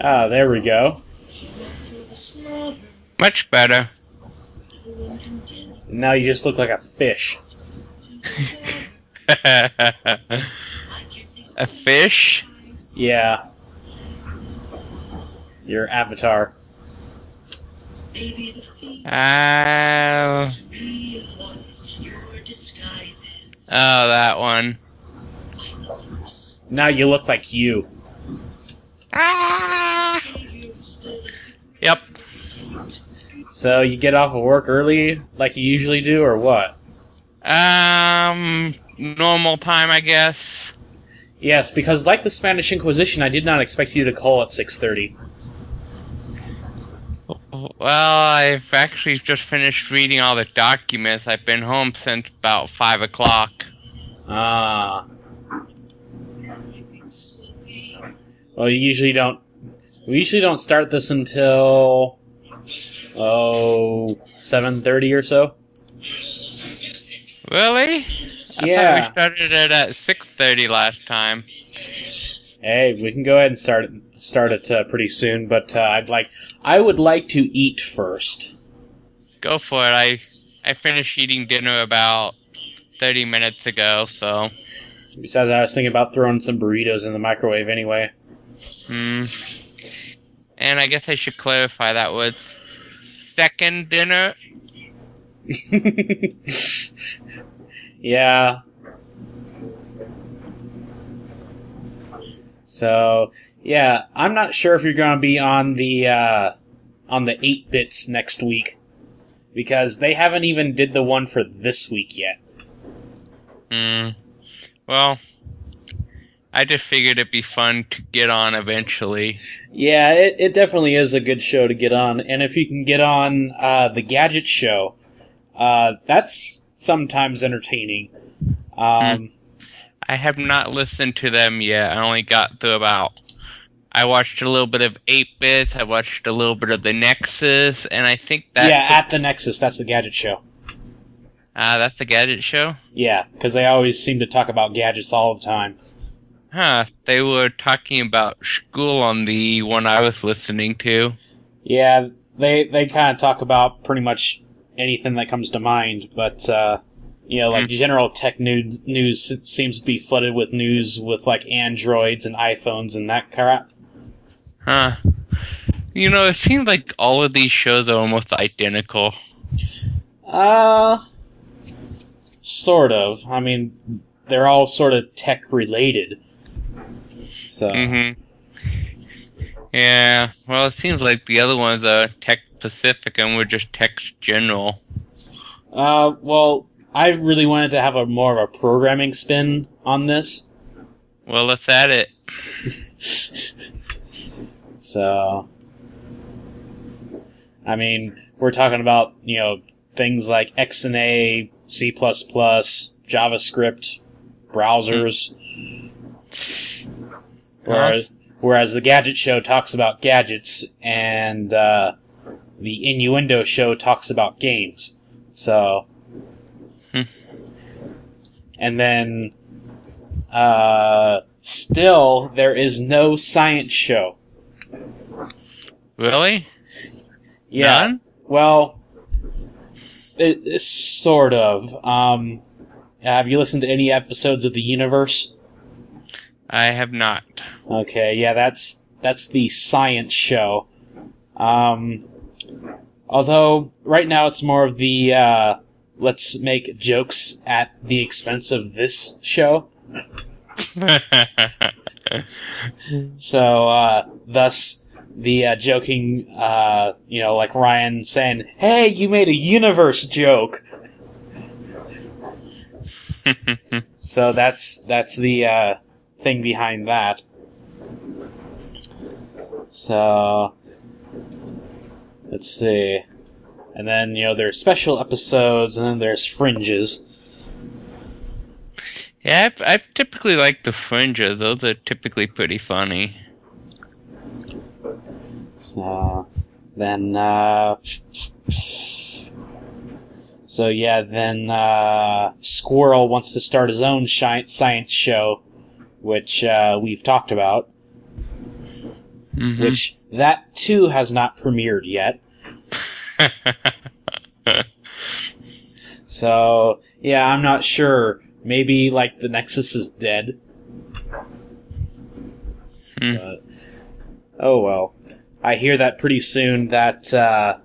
Ah, there we go. Much better. Now you just look like a fish. a fish? Yeah. Your avatar. Uh, oh, that one. Now you look like you. Ah! Yep. So you get off of work early, like you usually do, or what? Um, normal time, I guess. Yes, because like the Spanish Inquisition, I did not expect you to call at six thirty. Well, I've actually just finished reading all the documents. I've been home since about five o'clock. Ah. Well, you usually don't. We usually don't start this until oh seven thirty or so. Really? I Yeah. thought we started it at six thirty last time. Hey, we can go ahead and start it, start it uh, pretty soon, but uh, I'd like I would like to eat first. Go for it. I I finished eating dinner about thirty minutes ago, so Besides, I was thinking about throwing some burritos in the microwave anyway. Hmm. And I guess I should clarify that was second dinner. yeah. So yeah, I'm not sure if you're going to be on the uh, on the eight bits next week because they haven't even did the one for this week yet. Hmm. Well, I just figured it'd be fun to get on eventually. Yeah, it, it definitely is a good show to get on, and if you can get on uh, the Gadget Show, uh, that's sometimes entertaining. Um, I have not listened to them yet. I only got through about. I watched a little bit of 8 bits, I watched a little bit of the Nexus, and I think that yeah, at the Nexus, that's the Gadget Show. Ah, that's the gadget show? Yeah, because they always seem to talk about gadgets all the time. Huh, they were talking about school on the one I was listening to. Yeah, they they kind of talk about pretty much anything that comes to mind, but uh, you know, like general tech news news seems to be flooded with news with like androids and iPhones and that crap. Huh. You know, it seems like all of these shows are almost identical. Uh, sort of. I mean, they're all sort of tech related. So Mm-hmm. Yeah, well, it seems like the other ones are tech Pacific and we're just tech general. Uh, well, I really wanted to have a more of a programming spin on this. Well, let's add it. So, I mean, we're talking about, you know, things like XNA, C++, JavaScript, browsers. Whereas, whereas the Gadget Show talks about gadgets and uh, the Innuendo Show talks about games. So, Hmm. and then uh, still there is no science show. Really? Yeah. None? Well, it, it's sort of. Um, have you listened to any episodes of the Universe? I have not. Okay, yeah, that's that's the science show. Um, although right now it's more of the uh, let's make jokes at the expense of this show. So, uh, thus the uh, joking, uh, you know, like Ryan saying, "Hey, you made a universe joke." So that's that's the uh, thing behind that. So let's see, and then you know there's special episodes, and then there's fringes. yeah, I've, I've typically liked the fringes. Those are typically pretty funny. So then, uh, so yeah, then uh, Squirrel wants to start his own science show, which uh, we've talked about. Mhm. which that too has not premiered yet. So yeah, I'm not sure. Maybe like the Nexus is dead. Hmm. But, oh well. I hear that pretty soon that uh,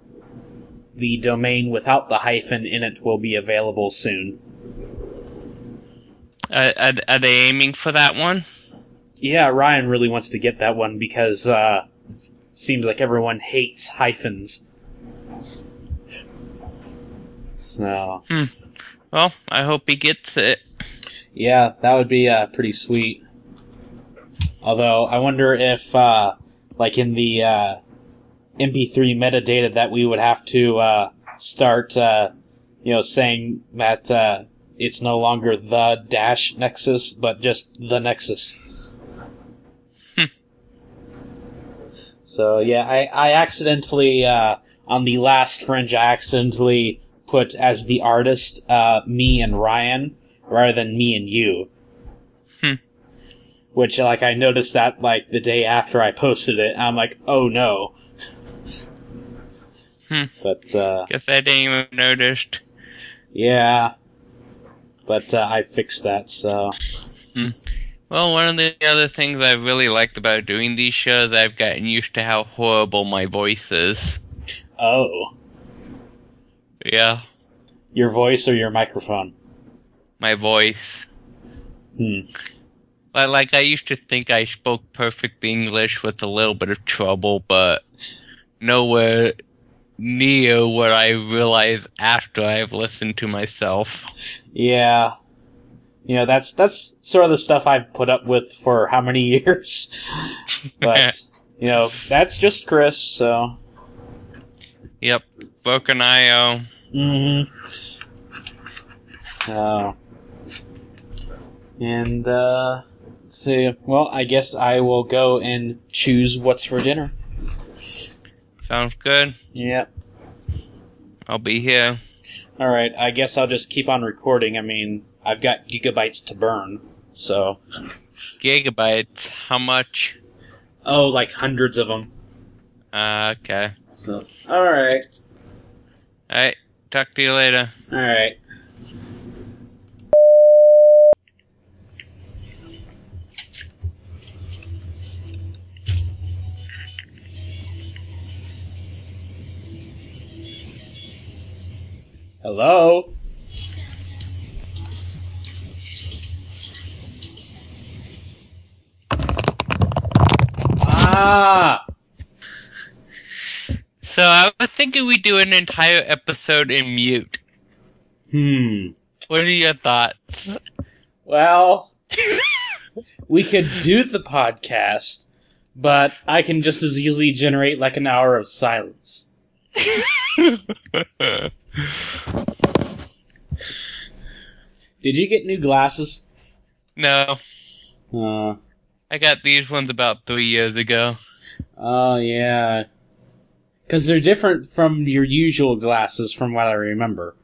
the domain without the hyphen in it will be available soon. Are, are, are they aiming for that one? Yeah, Ryan really wants to get that one because uh, it seems like everyone hates hyphens. So Well, I hope he gets it. yeah, that would be uh, pretty sweet. Although I wonder if, uh, like in the uh, MP3 metadata, that we would have to uh, start, uh, you know, saying that uh, it's no longer the dash Nexus, but just the Nexus. so yeah, I I accidentally uh, on the last Fringe, I accidentally put as the artist uh, me and Ryan rather than me and you. Hmm. Which, like, I noticed that, like, the day after I posted it, and I'm like, oh no. Hmm. But, uh, Guess I didn't even noticed. yeah. But, uh, I fixed that, so. Well, one of the other things I really liked about doing these shows, I've gotten used to how horrible my voice is. Oh. Yeah, Your voice or your microphone? my voice. Hmm. But like I used to think I spoke perfect English with a little bit of trouble, but nowhere near what I realize after I've listened to myself. Yeah. You know, that's, that's sort of the stuff I've put up with for how many years? but, you know, that's just Chris, so. Yep, broken IO. Mm-hmm. So, and uh, let's see. Well, I guess I will go and choose what's for dinner. Sounds good. Yep. I'll be here. All right. I guess I'll just keep on recording. I mean, I've got gigabytes to burn. So, Gigabytes. How much? oh, like hundreds of them. Uh, okay. So, all right. Alright, talk to you later. All right. Hello? Ah! So I was thinking we do an entire episode in mute. Hmm. What are your thoughts? Well, we could do the podcast, but I can just as easily generate like an hour of silence. Did you get new glasses? no, Uh, I got these ones about three years ago. oh, yeah. Because they're different from your usual glasses, from what I remember.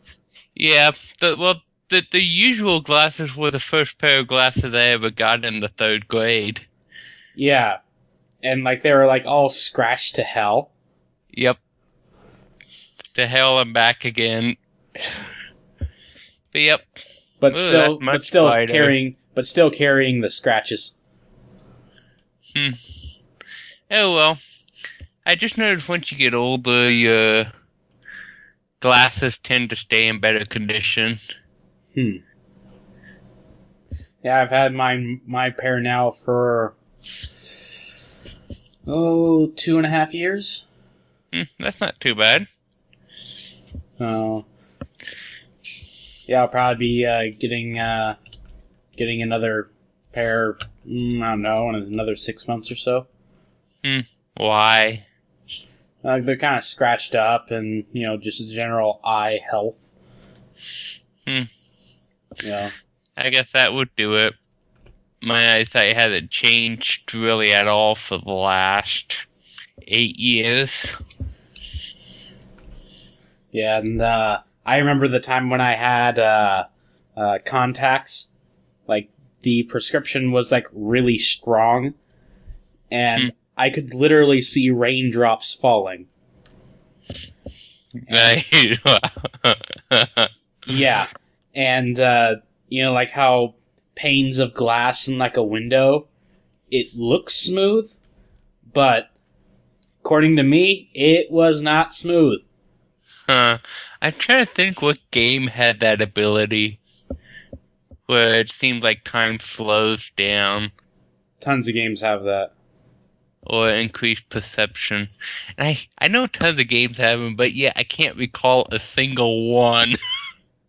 Yeah, the, well, the the usual glasses were the first pair of glasses I ever got in the third grade. Yeah. And like they were like all scratched to hell. Yep. To hell and back again. But yep. But Ooh, still but still brighter. carrying but still carrying the scratches. Hmm. Oh well. I just noticed once you get older, your glasses tend to stay in better condition. Hmm. Yeah, I've had my my pair now for oh two and a half years. Hmm, that's not too bad. So yeah, I'll probably be uh, getting uh, getting another pair. mm, I don't know, in another six months or so. Why? Uh, they're kind of scratched up, and you know, just general eye health. Hmm. Yeah. I guess that would do it. My eyesight hasn't changed really at all for the last eight years. Yeah, and uh, I remember the time when I had uh, uh, contacts. Like the prescription was like really strong, and Hmm. I could literally see raindrops falling. Yeah, and uh, you know, like how panes of glass in like a window, it looks smooth, but according to me, it was not smooth. Huh. I'm trying to think what game had that ability. Where it seems like time slows down Tons of games have that. or increased perception. And I, I know tons of games have them, but yeah, I can't recall a single one.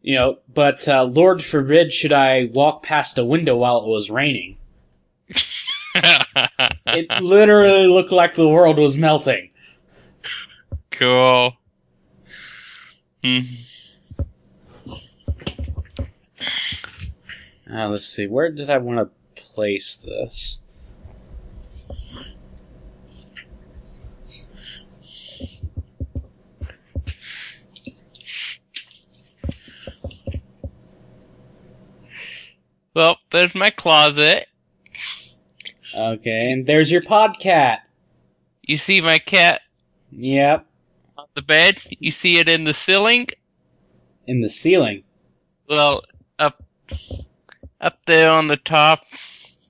You know, but uh, Lord forbid should I walk past a window while it was raining. It literally looked like the world was melting. cool. Hmm. Uh, let's see, where did I want to place this? Well, there's my closet. Okay, and there's your podcat. You see my cat Yep, the bed? You see it in the ceiling? in the ceiling. Well, up, up there on the top,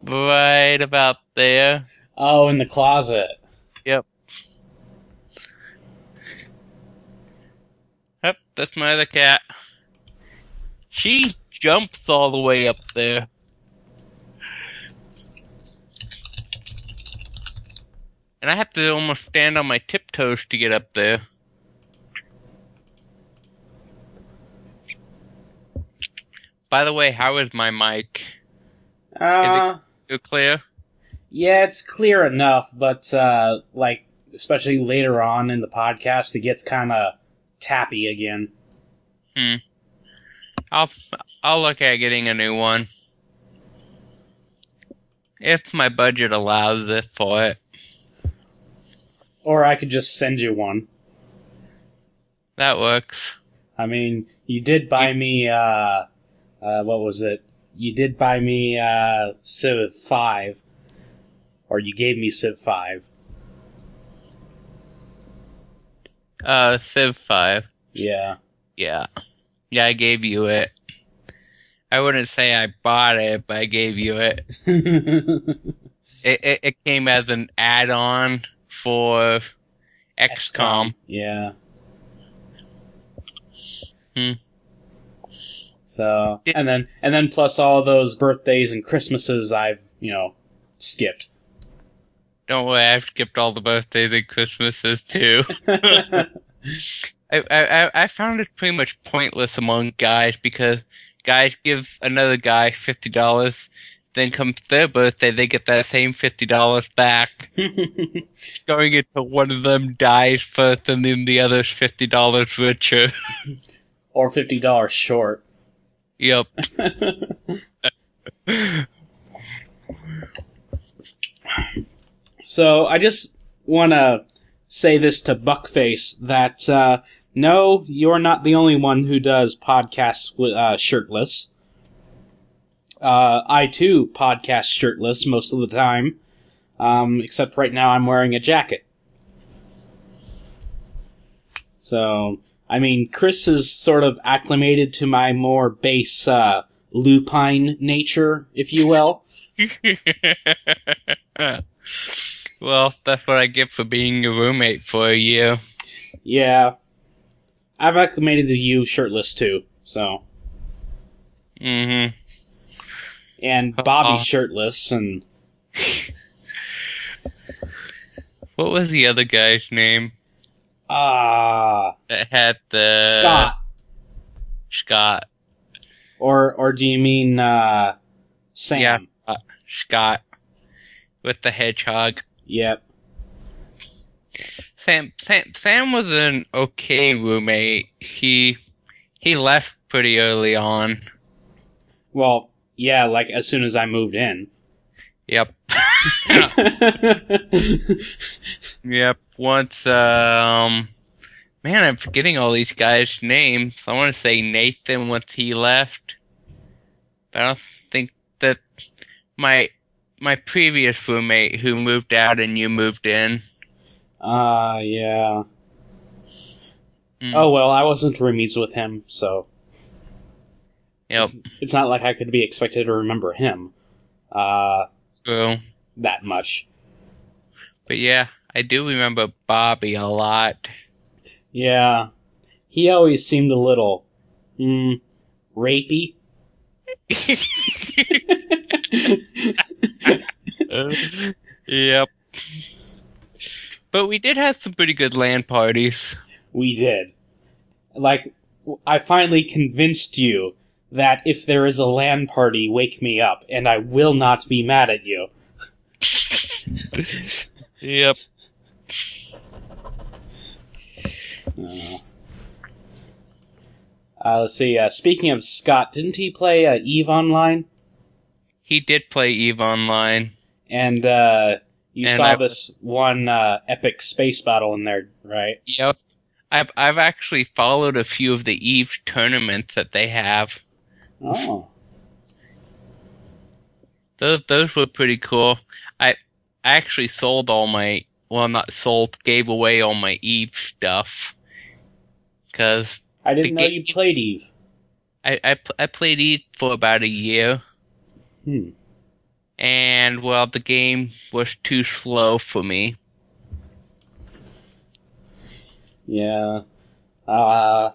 right about there. Oh, in the closet. Yep. Yep, that's my other cat. She jumps all the way up there. And I have to almost stand on my tiptoes to get up there. By the way, how is my mic? Uh, You clear? yeah, it's clear enough, but uh, like especially later on in the podcast, it gets kind of tappy again. Hmm. I'll I'll look at getting a new one. If my budget allows it for it. Or I could just send you one. That works. I mean, you did buy me, uh, uh, what was it? You did buy me, uh, Civ 5. Or you gave me Civ 5. Uh Civ five. Yeah. Yeah. Yeah, I gave you it. I wouldn't say I bought it, but I gave you it. It it, it came as an add on for XCOM. Yeah. Hmm. So, and then, and then plus all those birthdays and Christmases I've, you know, skipped. Don't worry, I've skipped all the birthdays and Christmases too. I, I I- found it pretty much pointless among guys because guys give another guy fifty dollars, then comes their birthday, they get that same fifty dollars back, going until one of them dies first and then the other's fifty dollars richer. or $50 short. Yep. So I just want to say this to Buckface that uh, no, you're not the only one who does podcasts uh, shirtless. Uh, I too podcast shirtless most of the time, um, except right now I'm wearing a jacket. So I mean, Chris is sort of acclimated to my more base uh, lupine nature, if you will. well, that's what I get for being a roommate for a year. Yeah. I've acclimated to you shirtless too, so. Mm-hmm. And Bobby Uh-uh. shirtless, and. What was the other guy's name Ah. that had the Scott. Scott. Or, or do you mean, uh. Sam? Yeah. Uh, Scott with the hedgehog. Yep. Sam Sam Sam was an okay roommate. He he left pretty early on. Well, yeah, like as soon as I moved in. Yep. Yep. Once um man, I'm forgetting all these guys' names. I want to say Nathan once he left. But I don't think that my my previous roommate who moved out and you moved in. Ah, uh, yeah. Mm. Oh well, I wasn't roomies with him, so Yep. it's, it's not like I could be expected to remember him uh, True. That much. But yeah, I do remember Bobby a lot. Yeah, he always seemed a little, hmm, rapey. yep. But we did have some pretty good LAN parties. We did. Like, I finally convinced you that if there is a LAN party, wake me up, and I will not be mad at you. Yep. Uh, let's see. Uh, speaking of Scott, didn't he play uh, Eve Online? He did play Eve Online. And uh, you And saw I- this one uh, epic space battle in there, right? Yep. I've I've actually followed a few of the Eve tournaments that they have. Oh, Those those were pretty cool. I actually sold all my well not sold, gave away all my Eve stuff. Cause I didn't know game- you played Eve. I, I pl- I played Eve for about a year Hmm. and well the game was too slow for me. Yeah. Uh,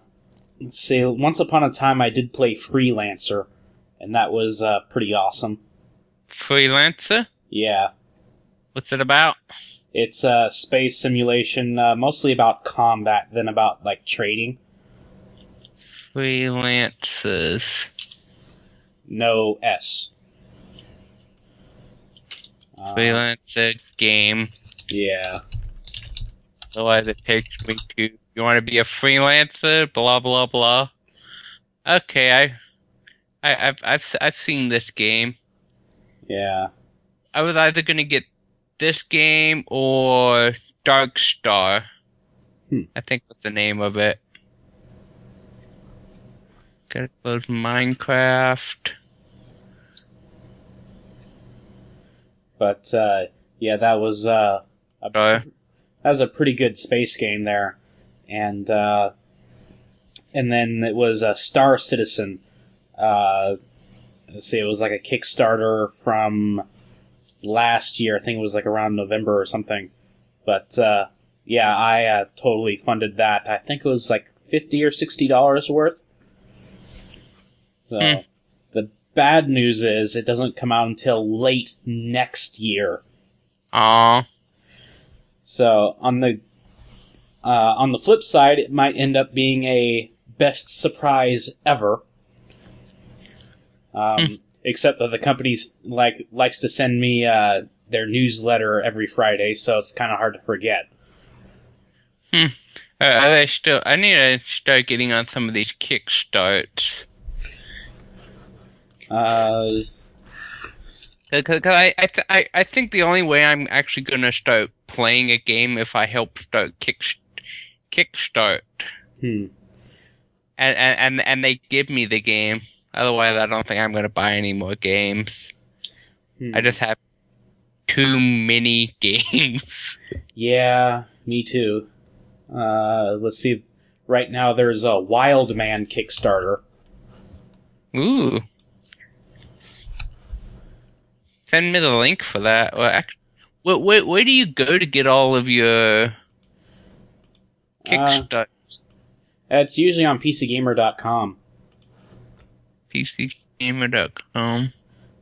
let's see. Once upon a time, I did play Freelancer, and that was uh, pretty awesome. Freelancer? Yeah. What's it about? It's a space simulation, uh, mostly about combat than about like trading. Freelancers. No S. Uh, game. yeah. Otherwise it takes me to you want to be a freelancer, blah blah blah. Okay, I, I I've I've I've seen this game. Yeah. I was either gonna get this game or Dark Star. Hmm. I think was the name of it. Gotta close Minecraft. But uh, yeah, that was uh, a, that was a pretty good space game there, and uh, and then it was a Star Citizen. Uh, let's see, it was like a Kickstarter from last year. I think it was like around November or something. But uh, yeah, I uh, totally funded that. I think it was like fifty or sixty dollars worth. So Hmm. the bad news is it doesn't come out until late next year. Aw. So on the uh, on the flip side, it might end up being a best surprise ever. Um, except that the company like likes to send me uh, their newsletter every Friday, so it's kind of hard to forget. Uh, I still I need to start getting on some of these kickstarts. Uh, Because I I, th- I I think the only way I'm actually gonna start playing a game if I help start kick kickstart hmm. and and and they give me the game. Otherwise, I don't think I'm gonna buy any more games. Hmm. I just have too many games. yeah, me too. Uh, let's see. Right now, there's a Wildman Kickstarter. Ooh. Send me the link for that. Well, where, where, where do you go to get all of your Kickstarter? It's usually on PCGamer.com. PCGamer.com.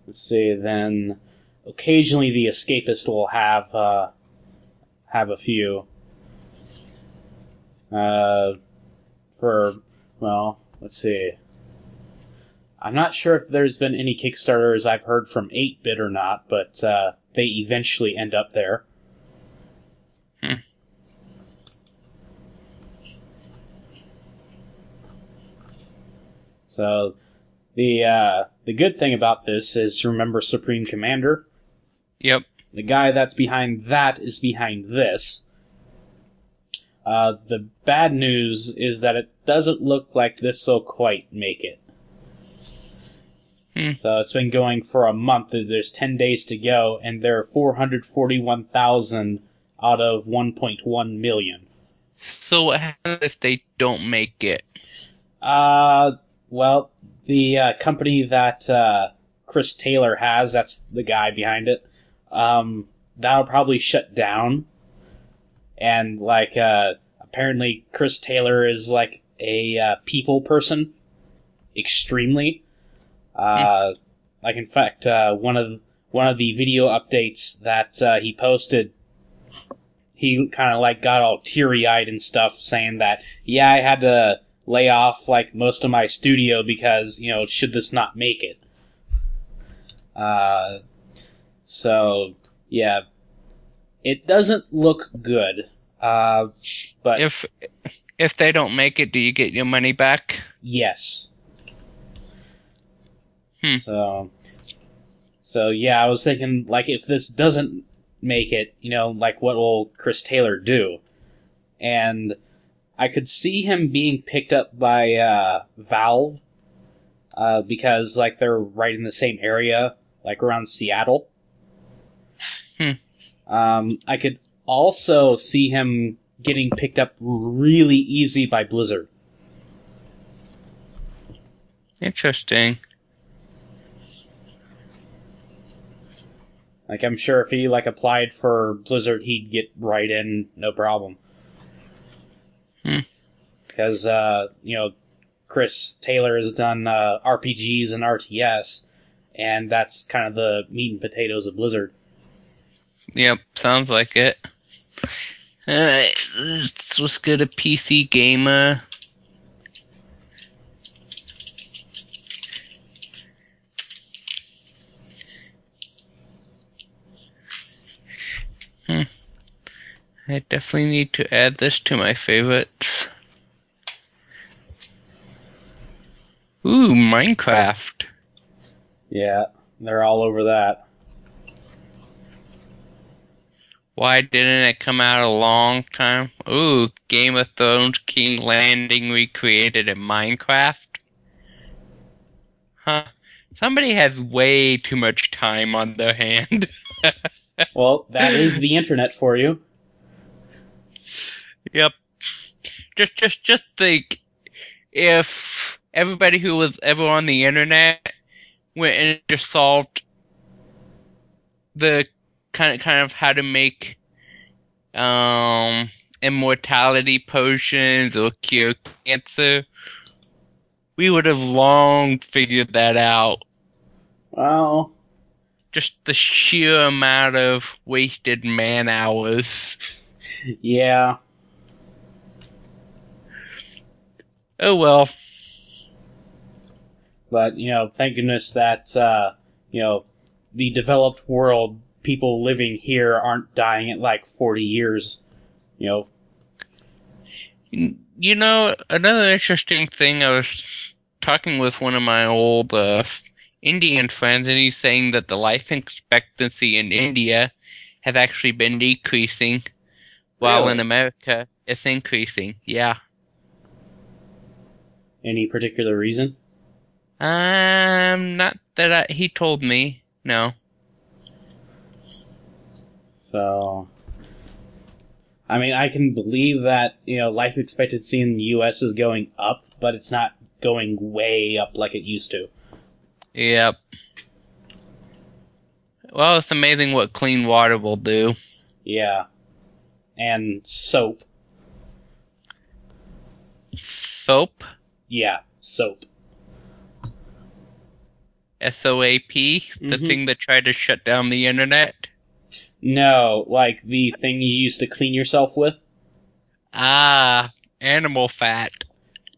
Let's see. Then occasionally the Escapist will have uh, have a few. Uh, for well, let's see. I'm not sure if there's been any Kickstarters I've heard from 8-bit or not, but uh, they eventually end up there. Hmm. So the uh, the good thing about this is remember Supreme Commander. Yep. The guy that's behind that is behind this. Uh, the bad news is that it doesn't look like this will quite make it. Hmm. So it's been going for a month. There's 10 days to go, and there are 441,000 out of 1.1 million. So what happens if they don't make it? Uh, well, the uh, company that uh, Chris Taylor has, that's the guy behind it, um, that'll probably shut down. And, like, uh, apparently Chris Taylor is, like, a uh, people person. Extremely. Uh, like, in fact, uh, one of one of the video updates that uh, he posted, he kind of like got all teary eyed and stuff, saying that, yeah, I had to lay off like most of my studio because you know should this not make it. Uh, so yeah, it doesn't look good. Uh, but If if they don't make it, do you get your money back? yes. Hmm. So, so yeah, I was thinking like if this doesn't make it, you know, like what will Chris Taylor do? And I could see him being picked up by uh, Valve uh, because like they're right in the same area, like around Seattle. Hmm. Um, I could also see him getting picked up really easy by Blizzard. Interesting. Like I'm sure if he like applied for Blizzard, he'd get right in, no problem. Because uh, you know, Chris Taylor has done uh, RPGs and RTS, and that's kind of the meat and potatoes of Blizzard. Yep, sounds like it. Let's, let's go to PC Gamer. Hmm. I definitely need to add this to my favorites. Ooh, Minecraft. Yeah, they're all over that. Why didn't it come out a long time? Ooh, Game of Thrones King Landing recreated in Minecraft? Huh. Somebody has way too much time on their hand. Well, that is the internet for you. yep. Just just just think if everybody who was ever on the internet went and just solved the kind of kind of how to make um immortality potions or cure cancer, we would have long figured that out. Wow. Just the sheer amount of wasted man hours. yeah. Oh well. But, you know, thank goodness that, uh, you know, the developed world, people living here aren't dying at like 40 years. You know, You know, another interesting thing, I was talking with one of my old uh, Indian friends, and he's saying that the life expectancy in India has actually been decreasing, while in America it's increasing. Yeah. any particular reason? Um, not that I, he told me. No. So, I mean, I can believe that, you know, life expectancy in the US is going up, but it's not going way up like it used to. Yep. Well, it's amazing what clean water will do. Yeah. And soap. Soap. Yeah, soap. S O A P, the thing that tried to shut down the internet. No, like the thing you used to clean yourself with? Ah, animal fat.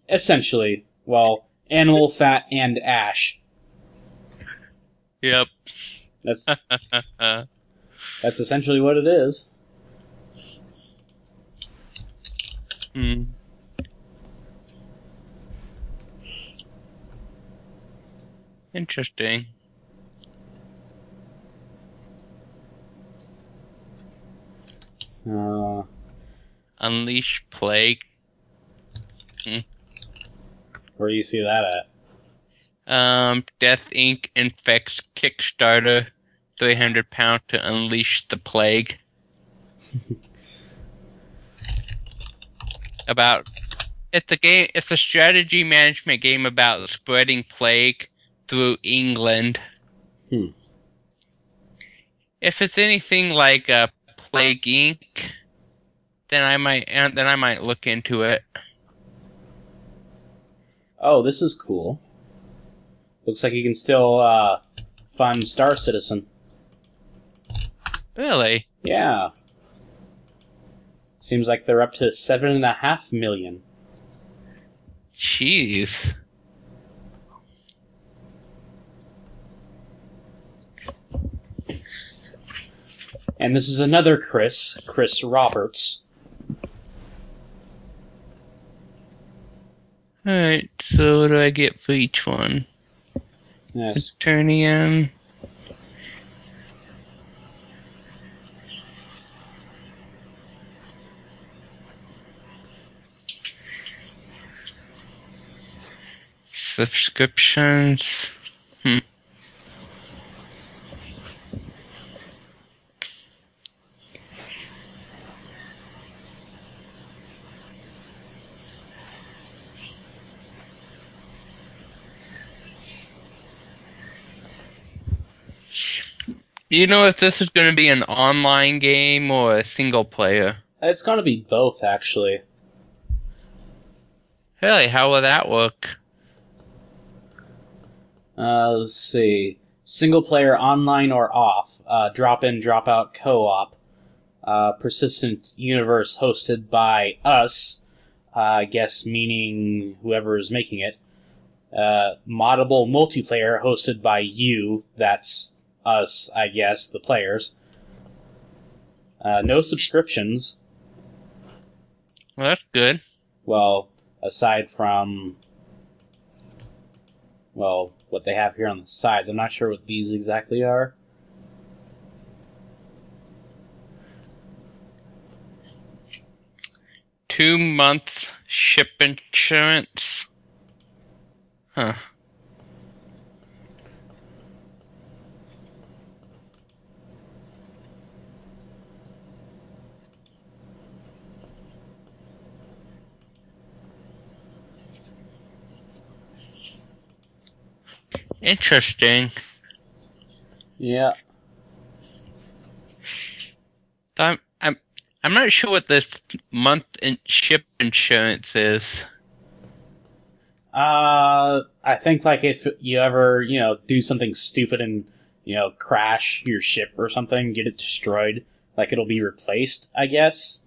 Essentially. Well, animal fat and ash. Yep. That's that's essentially what it is. hmm. Interesting. Uh, Unleash plague. where do you see that at? Um, Death Inc. infects Kickstarter, three hundred pound to unleash the plague. about it's a game. It's a strategy management game about spreading plague through England. Hmm. If it's anything like a Plague Inc., then I might then I might look into it. Oh, this is cool. Looks like you can still uh, fund Star Citizen. Really? Yeah. Seems like they're up to seven and a half million. Jeez. And this is another Chris, Chris Roberts. Alright, so what do I get for each one? Yes. Saturnian. Um, subscriptions. Hmm. Hmm. You know if this is going to be an online game or a single player? It's gonna be both, actually. Really, how will that work? Uh, let's see. Single player online or off. Uh, drop in, drop out co op. Uh, persistent universe hosted by us. Uh, I guess meaning whoever is making it. Uh, moddable multiplayer hosted by you. That's us, I guess, the players. Uh, no subscriptions. Well, that's good. Well, aside from well, what they have here on the sides. I'm not sure what these exactly are. Two months ship insurance. Huh. Interesting. Yeah. I'm I'm I'm not sure what this month in ship insurance is. Uh, I think like if you ever you know do something stupid and you know crash your ship or something, get it destroyed, like it'll be replaced. I guess.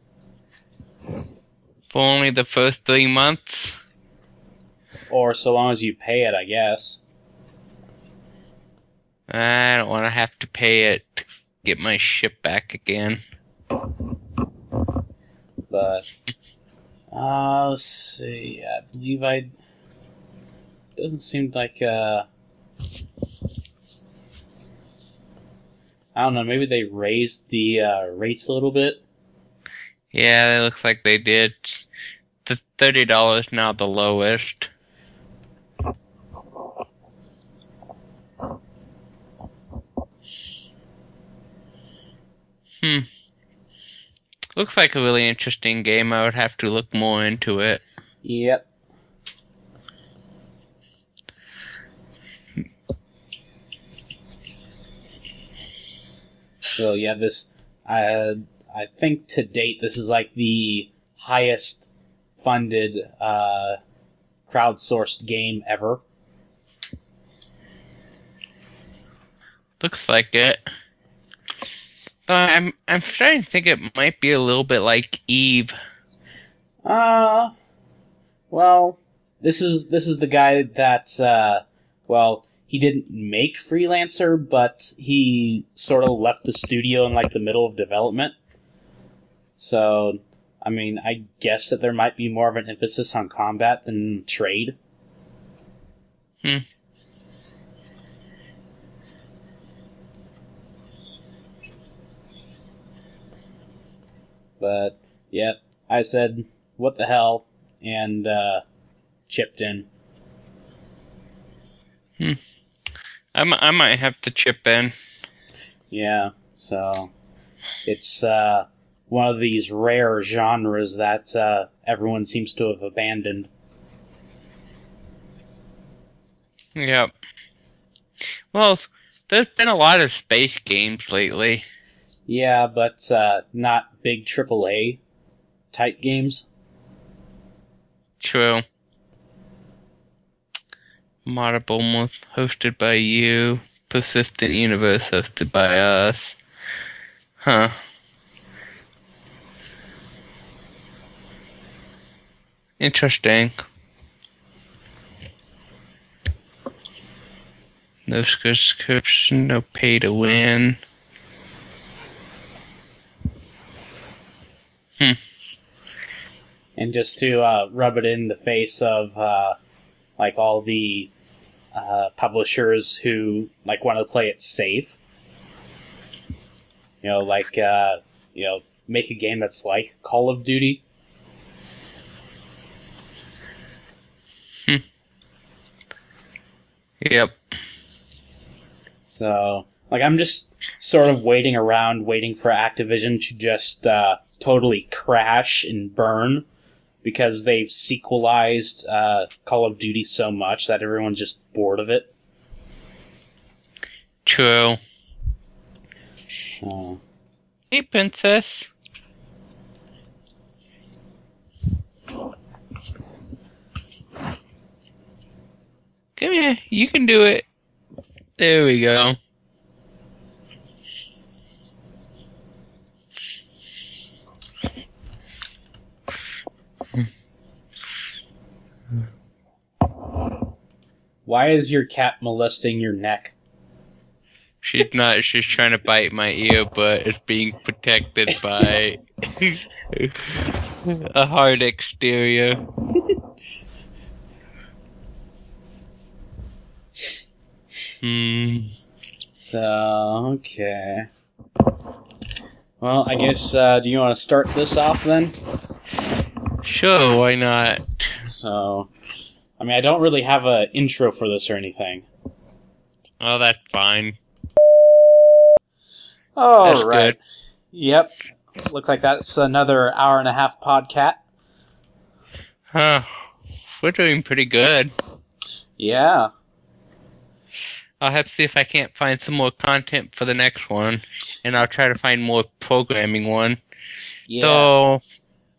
For only the first three months. Or so long as you pay it, I guess. I don't want to have to pay it to get my ship back again. But uh, let's see. I believe I doesn't seem like uh. I don't know. Maybe they raised the uh, rates a little bit. Yeah, it looks like they did. The thirty dollars now the lowest. Hmm. Looks like a really interesting game. I would have to look more into it. Yep. So yeah, this I I think to date this is like the highest funded uh, crowdsourced game ever. Looks like it. But I'm I'm starting to think it might be a little bit like Eve. Uh well, this is this is the guy that uh well, he didn't make Freelancer, but he sort of left the studio in like the middle of development. So, I mean, I guess that there might be more of an emphasis on combat than trade. Hmm. But yeah, I said, "What the hell?" and uh, chipped in. I, mi- I might have to chip in. Yeah, so it's uh, one of these rare genres that uh, everyone seems to have abandoned. Yep. Well, there's been a lot of space games lately. Yeah, but uh, not big AAA type games. True. Moddable Month hosted by you. Persistent Universe hosted by us. Huh. Interesting. No subscription, no pay to win. And just to uh, rub it in the face of uh, like all the uh, publishers who like want to play it safe. You know, like uh, you know, make a game that's like Call of Duty. Yep. So, like, I'm just sort of waiting around, waiting for Activision to just uh, totally crash and burn because they've sequelized uh, Call of Duty so much that everyone's just bored of it. True. So, Hey, princess. Come here. You can do it. There we go. Why is your cat molesting your neck? She's not. She's trying to bite my ear, but it's being protected by a hard exterior. Hmm. So, okay. Well, I guess, uh, do you want to start this off then? Sure. Why not? So, I mean, I don't really have a intro for this or anything. Oh, that's fine. Oh, That's right. good. Yep. Looks like that's another hour and a half podcat. Huh. We're doing pretty good. Yeah. I'll have to see if I can't find some more content for the next one, and I'll try to find more programming one. Yeah. So,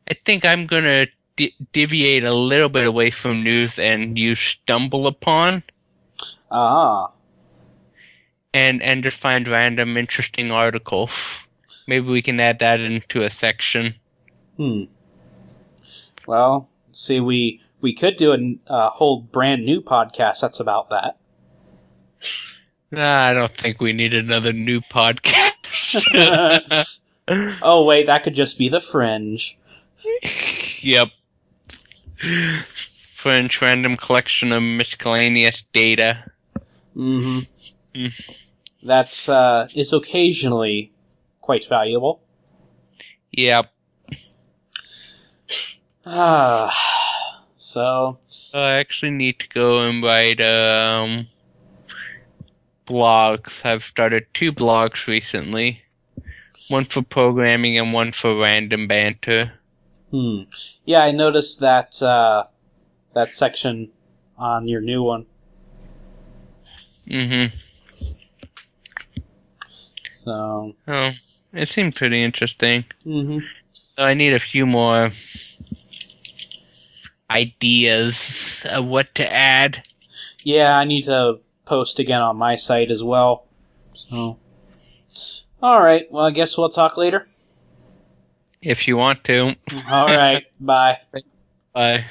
I think I'm gonna di- deviate a little bit away from news and you stumble upon, ah. and and just find random interesting articles. Maybe we can add that into a section. Hmm. Well, see, we we could do a, a whole brand new podcast that's about that. Nah, I don't think we need another new podcast. oh wait, that could just be the fringe. yep. French random collection of miscellaneous data. Mm-hmm. That's uh, is occasionally quite valuable. Yep. Ah. So I actually need to go and write um blogs. I've started two blogs recently. One for programming and one for random banter. Hmm. Yeah, I noticed that uh, that section on your new one. Mm-hmm. So. Oh, it seemed pretty interesting. Mm-hmm. So I need a few more ideas of what to add. Yeah, I need to post again on my site as well. So. All right. Well, I guess we'll talk later. If you want to. All right. Bye. Bye.